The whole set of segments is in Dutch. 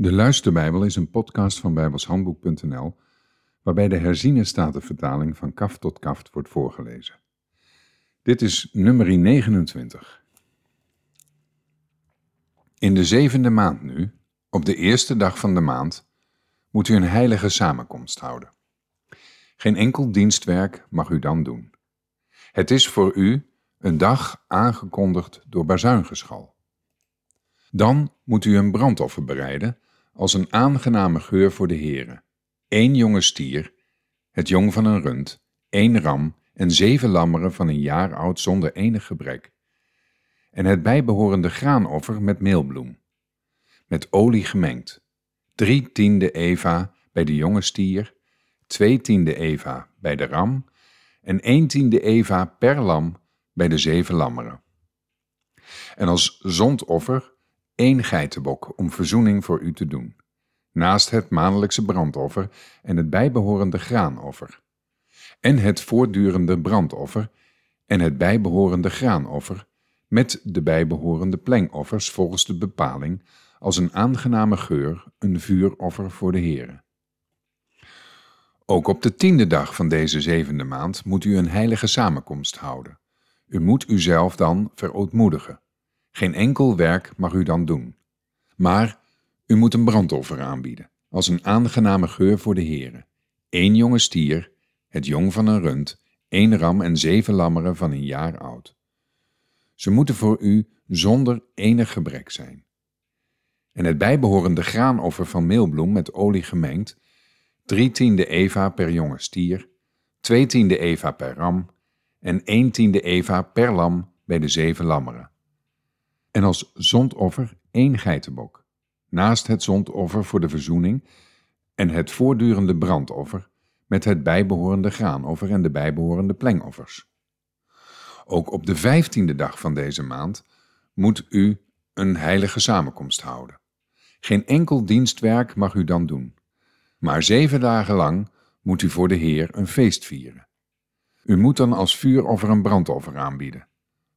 De Luisterbijbel is een podcast van bijbelshandboek.nl waarbij de herziene statenvertaling van kaft tot kaft wordt voorgelezen. Dit is nummer 29. In de zevende maand nu, op de eerste dag van de maand, moet u een heilige samenkomst houden. Geen enkel dienstwerk mag u dan doen. Het is voor u een dag aangekondigd door bazuingeschal. Dan moet u een brandoffer bereiden als een aangename geur voor de Heere. Eén jonge stier, het jong van een rund, één ram en zeven lammeren van een jaar oud zonder enig gebrek. En het bijbehorende graanoffer met meelbloem, met olie gemengd. Drie tiende eva bij de jonge stier, twee tiende eva bij de ram en één tiende eva per lam bij de zeven lammeren. En als zondoffer één geitenbok om verzoening voor u te doen, naast het maandelijkse brandoffer en het bijbehorende graanoffer, en het voortdurende brandoffer en het bijbehorende graanoffer, met de bijbehorende plengoffers volgens de bepaling, als een aangename geur, een vuuroffer voor de Heere. Ook op de tiende dag van deze zevende maand moet u een heilige samenkomst houden. U moet uzelf dan verootmoedigen. Geen enkel werk mag u dan doen. Maar u moet een brandoffer aanbieden, als een aangename geur voor de Heere. Eén jonge stier, het jong van een rund, één ram en zeven lammeren van een jaar oud. Ze moeten voor u zonder enig gebrek zijn. En het bijbehorende graanoffer van meelbloem met olie gemengd, drie tiende eva per jonge stier, twee tiende eva per ram en één tiende eva per lam bij de zeven lammeren en als zondoffer één geitenbok, naast het zondoffer voor de verzoening en het voortdurende brandoffer met het bijbehorende graanoffer en de bijbehorende plengoffers. Ook op de vijftiende dag van deze maand moet u een heilige samenkomst houden. Geen enkel dienstwerk mag u dan doen, maar zeven dagen lang moet u voor de Heer een feest vieren. U moet dan als vuuroffer een brandoffer aanbieden,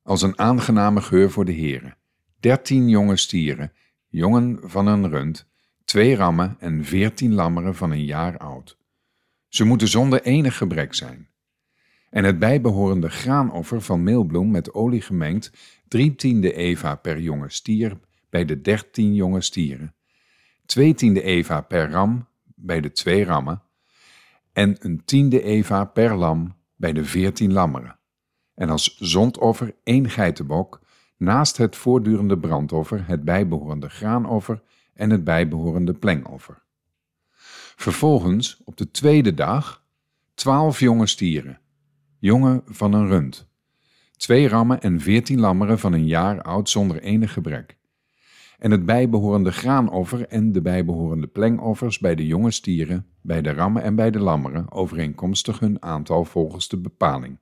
als een aangename geur voor de Heere dertien jonge stieren, jongen van een rund, twee rammen en veertien lammeren van een jaar oud. Ze moeten zonder enig gebrek zijn. En het bijbehorende graanoffer van meelbloem met olie gemengd, drie tiende eva per jonge stier bij de dertien jonge stieren, twee tiende eva per ram bij de twee rammen, en een tiende eva per lam bij de veertien lammeren. En als zondoffer één geitenbok, naast het voortdurende brandoffer, het bijbehorende graanoffer en het bijbehorende plengoffer. Vervolgens, op de tweede dag, twaalf jonge stieren, jongen van een rund, twee rammen en veertien lammeren van een jaar oud zonder enig gebrek, en het bijbehorende graanoffer en de bijbehorende plengoffers bij de jonge stieren, bij de rammen en bij de lammeren, overeenkomstig hun aantal volgens de bepaling.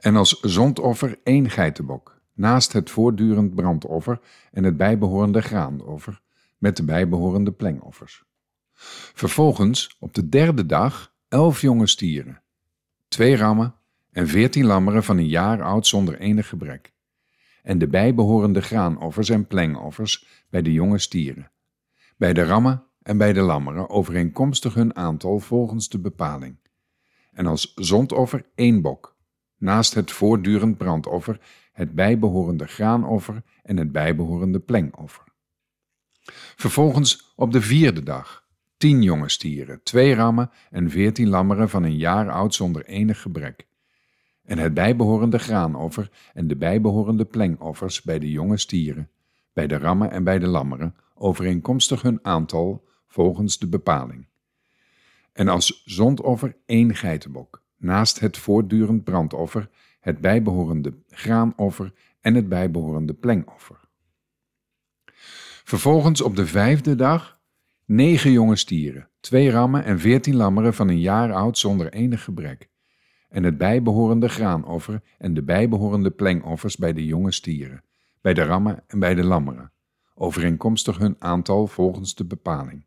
En als zondoffer één geitenbok, naast het voortdurend brandoffer en het bijbehorende graanoffer, met de bijbehorende plengoffers. Vervolgens, op de derde dag, elf jonge stieren, twee rammen en veertien lammeren van een jaar oud zonder enig gebrek, en de bijbehorende graanoffers en plengoffers bij de jonge stieren, bij de rammen en bij de lammeren overeenkomstig hun aantal volgens de bepaling, en als zondoffer één bok, naast het voortdurend brandoffer het bijbehorende graanoffer en het bijbehorende plengoffer. Vervolgens op de vierde dag tien jonge stieren, twee rammen en veertien lammeren van een jaar oud zonder enig gebrek. En het bijbehorende graanoffer en de bijbehorende plengoffers bij de jonge stieren, bij de rammen en bij de lammeren, overeenkomstig hun aantal volgens de bepaling. En als zondoffer één geitenbok, naast het voortdurend brandoffer het bijbehorende graanoffer en het bijbehorende plengoffer. Vervolgens op de vijfde dag negen jonge stieren, twee rammen en veertien lammeren van een jaar oud zonder enig gebrek, en het bijbehorende graanoffer en de bijbehorende plengoffers bij de jonge stieren, bij de rammen en bij de lammeren, overeenkomstig hun aantal volgens de bepaling.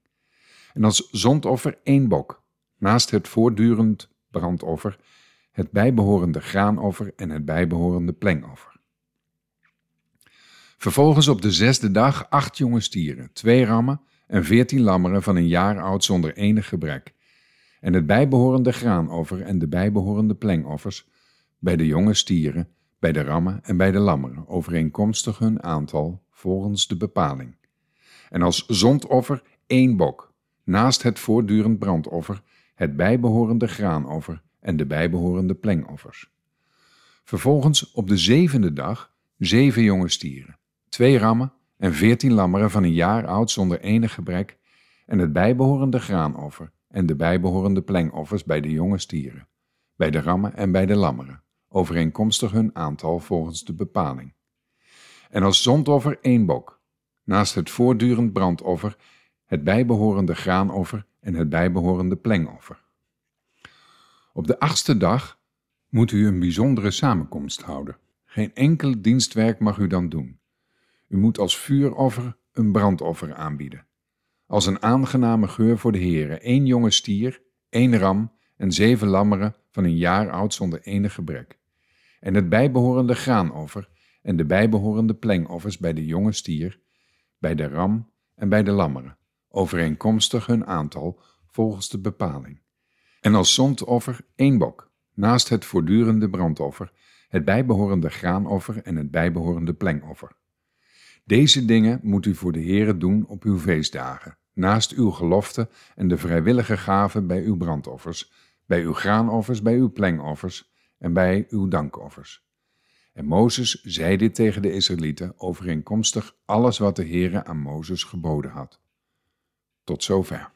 En als zondoffer één bok, naast het voortdurend brandoffer het bijbehorende graanoffer en het bijbehorende plengoffer. Vervolgens op de zesde dag acht jonge stieren, twee rammen en veertien lammeren van een jaar oud zonder enig gebrek, en het bijbehorende graanoffer en de bijbehorende plengoffers, bij de jonge stieren, bij de rammen en bij de lammeren, overeenkomstig hun aantal, volgens de bepaling. En als zondoffer één bok, naast het voortdurend brandoffer, het bijbehorende graanoffer en de bijbehorende plengoffers. Vervolgens op de zevende dag zeven jonge stieren, twee rammen en veertien lammeren van een jaar oud zonder enig gebrek, en het bijbehorende graanoffer en de bijbehorende plengoffers bij de jonge stieren, bij de rammen en bij de lammeren, overeenkomstig hun aantal volgens de bepaling. En als zondoffer één bok, naast het voortdurend brandoffer, het bijbehorende graanoffer en het bijbehorende plengoffer. Op de achtste dag moet u een bijzondere samenkomst houden. Geen enkel dienstwerk mag u dan doen. U moet als vuuroffer een brandoffer aanbieden. Als een aangename geur voor de Heere, één jonge stier, één ram en zeven lammeren van een jaar oud zonder enig gebrek. En het bijbehorende graanoffer en de bijbehorende plengoffers bij de jonge stier, bij de ram en bij de lammeren, overeenkomstig hun aantal volgens de bepaling. En als zondoffer één bok, naast het voortdurende brandoffer, het bijbehorende graanoffer en het bijbehorende plengoffer. Deze dingen moet u voor de Heere doen op uw feestdagen, naast uw gelofte en de vrijwillige gaven bij uw brandoffers, bij uw graanoffers, bij uw plengoffers en bij uw dankoffers. En Mozes zei dit tegen de Israëlieten overeenkomstig alles wat de Heere aan Mozes geboden had. Tot zover.